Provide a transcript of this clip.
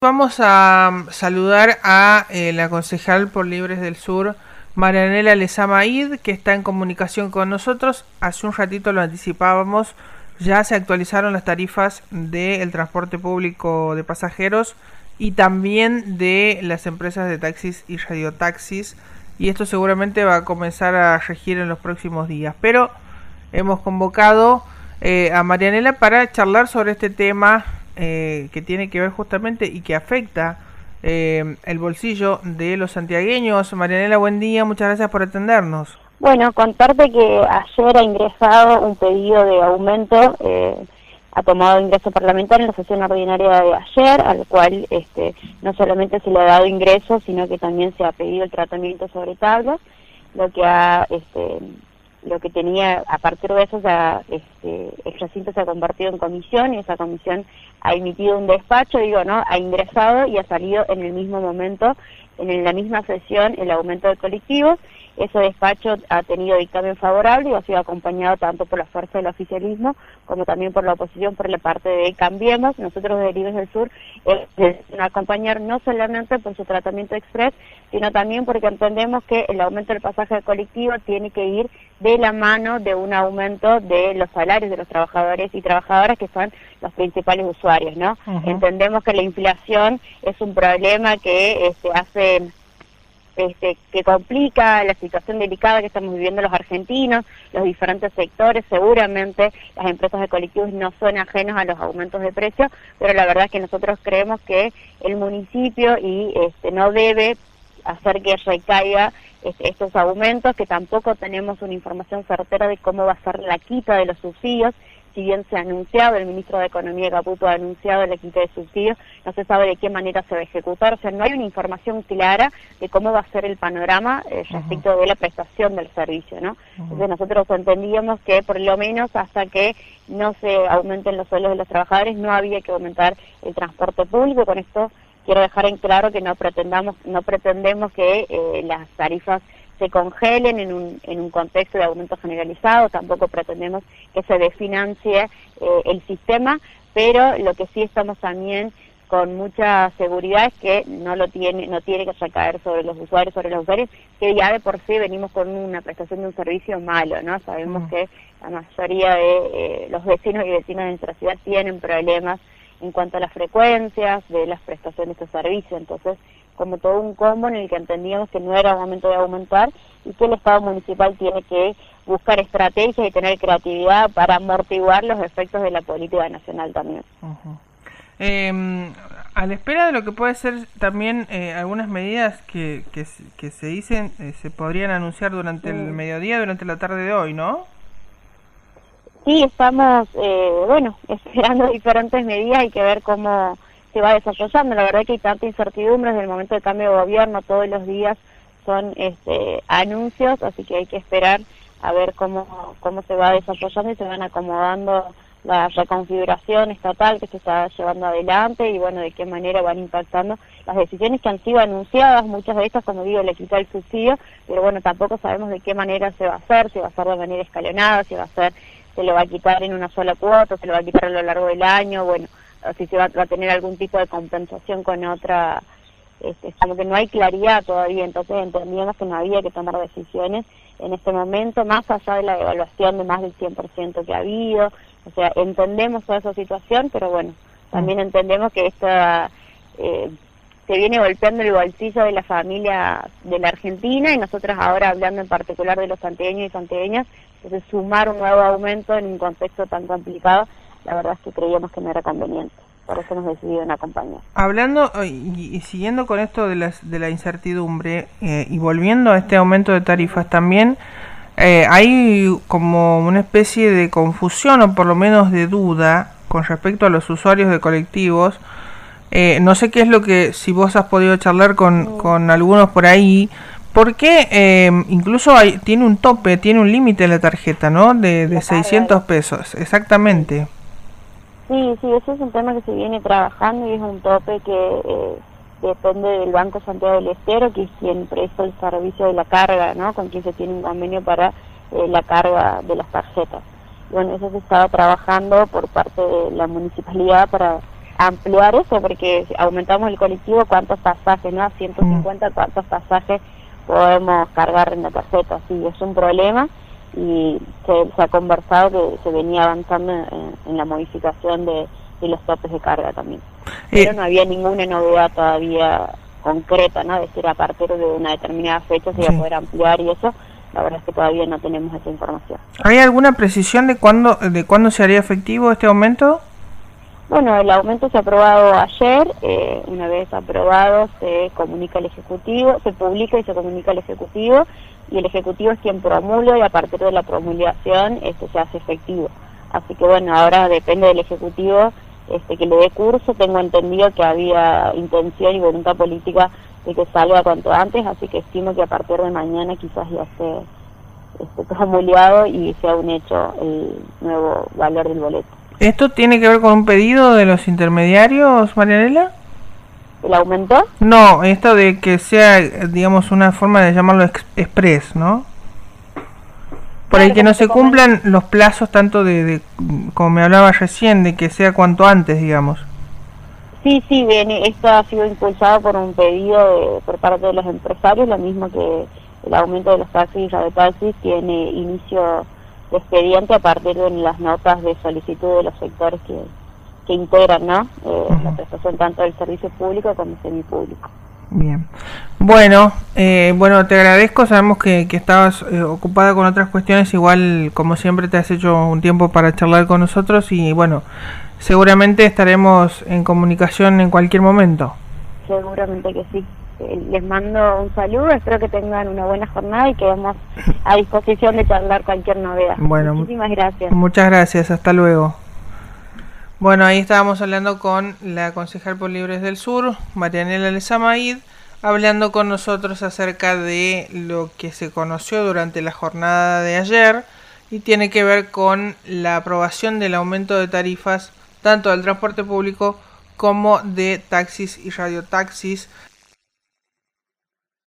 Vamos a mm, saludar a eh, la concejal por Libres del Sur, Marianela Lezamaid, que está en comunicación con nosotros. Hace un ratito lo anticipábamos, ya se actualizaron las tarifas del transporte público de pasajeros y también de las empresas de taxis y radiotaxis. Y esto seguramente va a comenzar a regir en los próximos días. Pero hemos convocado eh, a Marianela para charlar sobre este tema eh, que tiene que ver justamente y que afecta eh, el bolsillo de los santiagueños. Marianela, buen día, muchas gracias por atendernos. Bueno, contarte que ayer ha ingresado un pedido de aumento, eh, ha tomado ingreso parlamentario en la sesión ordinaria de ayer, al cual este, no solamente se le ha dado ingreso, sino que también se ha pedido el tratamiento sobre tablas, lo que ha este, lo que tenía, a partir de eso, ya, este, el se ha convertido en comisión y esa comisión ha emitido un despacho, digo, ¿no? Ha ingresado y ha salido en el mismo momento, en la misma sesión, el aumento de colectivos ese despacho ha tenido dictamen favorable y ha sido acompañado tanto por la fuerza del oficialismo como también por la oposición por la parte de Cambiemos. Nosotros de Libres del Sur eh, acompañar no solamente por su tratamiento express, sino también porque entendemos que el aumento del pasaje colectivo tiene que ir de la mano de un aumento de los salarios de los trabajadores y trabajadoras que son los principales usuarios, ¿no? Entendemos que la inflación es un problema que este, hace este, que complica la situación delicada que estamos viviendo los argentinos, los diferentes sectores. Seguramente las empresas de colectivos no son ajenos a los aumentos de precios, pero la verdad es que nosotros creemos que el municipio y este, no debe hacer que recaiga este, estos aumentos, que tampoco tenemos una información certera de cómo va a ser la quita de los subsidios si bien se ha anunciado, el ministro de Economía Caputo ha anunciado la quita de subsidios, no se sabe de qué manera se va a ejecutar, o sea, no hay una información clara de cómo va a ser el panorama eh, respecto de la prestación del servicio, ¿no? Entonces nosotros entendíamos que por lo menos hasta que no se aumenten los sueldos de los trabajadores no había que aumentar el transporte público, con esto quiero dejar en claro que no pretendamos, no pretendemos que eh, las tarifas se congelen en un, en un contexto de aumento generalizado, tampoco pretendemos que se desfinancie eh, el sistema, pero lo que sí estamos también con mucha seguridad es que no lo tiene no tiene que recaer sobre los usuarios sobre los usuarios que ya de por sí venimos con una prestación de un servicio malo no sabemos que la mayoría de eh, los vecinos y vecinas de nuestra ciudad tienen problemas en cuanto a las frecuencias de las prestaciones de servicio entonces como todo un combo en el que entendíamos que no era momento de aumentar y que el Estado municipal tiene que buscar estrategias y tener creatividad para amortiguar los efectos de la política nacional también. Em, a la espera de lo que puede ser también eh, algunas medidas que, que, se dicen, eh, se podrían anunciar durante el mediodía, durante la tarde de hoy, ¿no? Sí, estamos, eh, bueno, esperando diferentes medidas, hay que ver cómo se va desarrollando. La verdad que hay tanta incertidumbre desde el momento de cambio de gobierno, todos los días son este, anuncios, así que hay que esperar a ver cómo, cómo se va desarrollando y se van acomodando la reconfiguración estatal que se está llevando adelante y bueno, de qué manera van impactando las decisiones que han sido anunciadas, muchas de estas, como digo, le quita el subsidio, pero bueno, tampoco sabemos de qué manera se va a hacer, si va a ser de manera escalonada, si va a ser, se lo va a quitar en una sola cuota, se lo va a quitar a lo largo del año, bueno, si se va, a tener algún tipo de compensación con otra, este, como que no hay claridad todavía, entonces entendíamos que no había que tomar decisiones en este momento, más allá de la evaluación de más del 100% que ha habido, o sea, entendemos toda esa situación, pero bueno, también entendemos que esta eh, se viene golpeando el bolsillo de la familia de la Argentina y nosotros ahora hablando en particular de los santiagueños y santiagueñas, entonces sumar un nuevo aumento en un contexto tan complicado la verdad es que creíamos que no era conveniente. Por eso hemos decidido en acompañar. Hablando y, siguiendo con esto de, las, de la incertidumbre eh, y volviendo a este aumento de tarifas, también eh, hay como una especie de confusión o por lo menos de duda con respecto a los usuarios de colectivos. Eh, no sé qué es lo que, si vos has podido charlar con, con algunos por ahí, porque incluso hay, tiene un tope, tiene un límite la tarjeta, ¿no? De, de 600 pesos, exactamente. Sí, sí, ese es un tema que se viene trabajando y es un tope que eh, depende del Banco Santiago del Estero, que es quien presta el servicio de la carga, ¿no? Con quien se tiene un convenio para eh, la carga de las tarjetas. Bueno, eso se estaba trabajando por parte de la municipalidad para ampliar eso, porque si aumentamos el colectivo, ¿cuántos pasajes, no? A 150, ¿cuántos pasajes podemos cargar en la tarjeta? Sí, es un problema y se, ha conversado que se venía avanzando en, la modificación de, los topes de carga también. Eh, Pero no había ninguna novedad todavía concreta, ¿no? decir, a partir de una determinada fecha se iba a poder ampliar y eso, la verdad es que todavía no tenemos esa información. ¿Hay alguna precisión de cuándo, de cuándo se haría efectivo este aumento? Bueno, el aumento se ha aprobado ayer, eh, una vez aprobado se comunica al Ejecutivo, se publica y se comunica al Ejecutivo y el Ejecutivo es quien promulga y a partir de la promulgación este, se hace efectivo. Así que bueno, ahora depende del Ejecutivo este, que le dé curso, tengo entendido que había intención y voluntad política de que salga cuanto antes, así que estimo que a partir de mañana quizás ya esté, esté promulgado y sea un hecho el nuevo valor del boleto. ¿Esto tiene que ver con un pedido de los intermediarios, Marianela? ¿El aumento? No, esto de que sea, digamos, una forma de llamarlo express, ¿no? Por ahí que no se cumplan los plazos tanto de, como me hablaba recién, de que sea cuanto antes, digamos. Sí, sí, bien, esto ha sido impulsado por un pedido por parte de los empresarios, lo mismo que el aumento de los taxis y taxis tiene inicio expediente a partir de las notas de solicitud de los sectores que, que integran ¿no? Eh, la prestación tanto del servicio público como semipúblico. Bien. Bueno, eh, bueno, te agradezco. Sabemos que, que estabas eh, ocupada con otras cuestiones. Igual, como siempre, te has hecho un tiempo para charlar con nosotros y bueno, seguramente estaremos en comunicación en cualquier momento. Seguramente que sí les mando un saludo, espero que tengan una buena jornada y quedemos a disposición de charlar cualquier novedad. Bueno, muchísimas gracias. Muchas gracias, hasta luego. Bueno, ahí estábamos hablando con la concejal por Libres del Sur, Marianela Lezamaid, hablando con nosotros acerca de lo que se conoció durante la jornada de ayer y tiene que ver con la aprobación del aumento de tarifas tanto del transporte público como de taxis y radiotaxis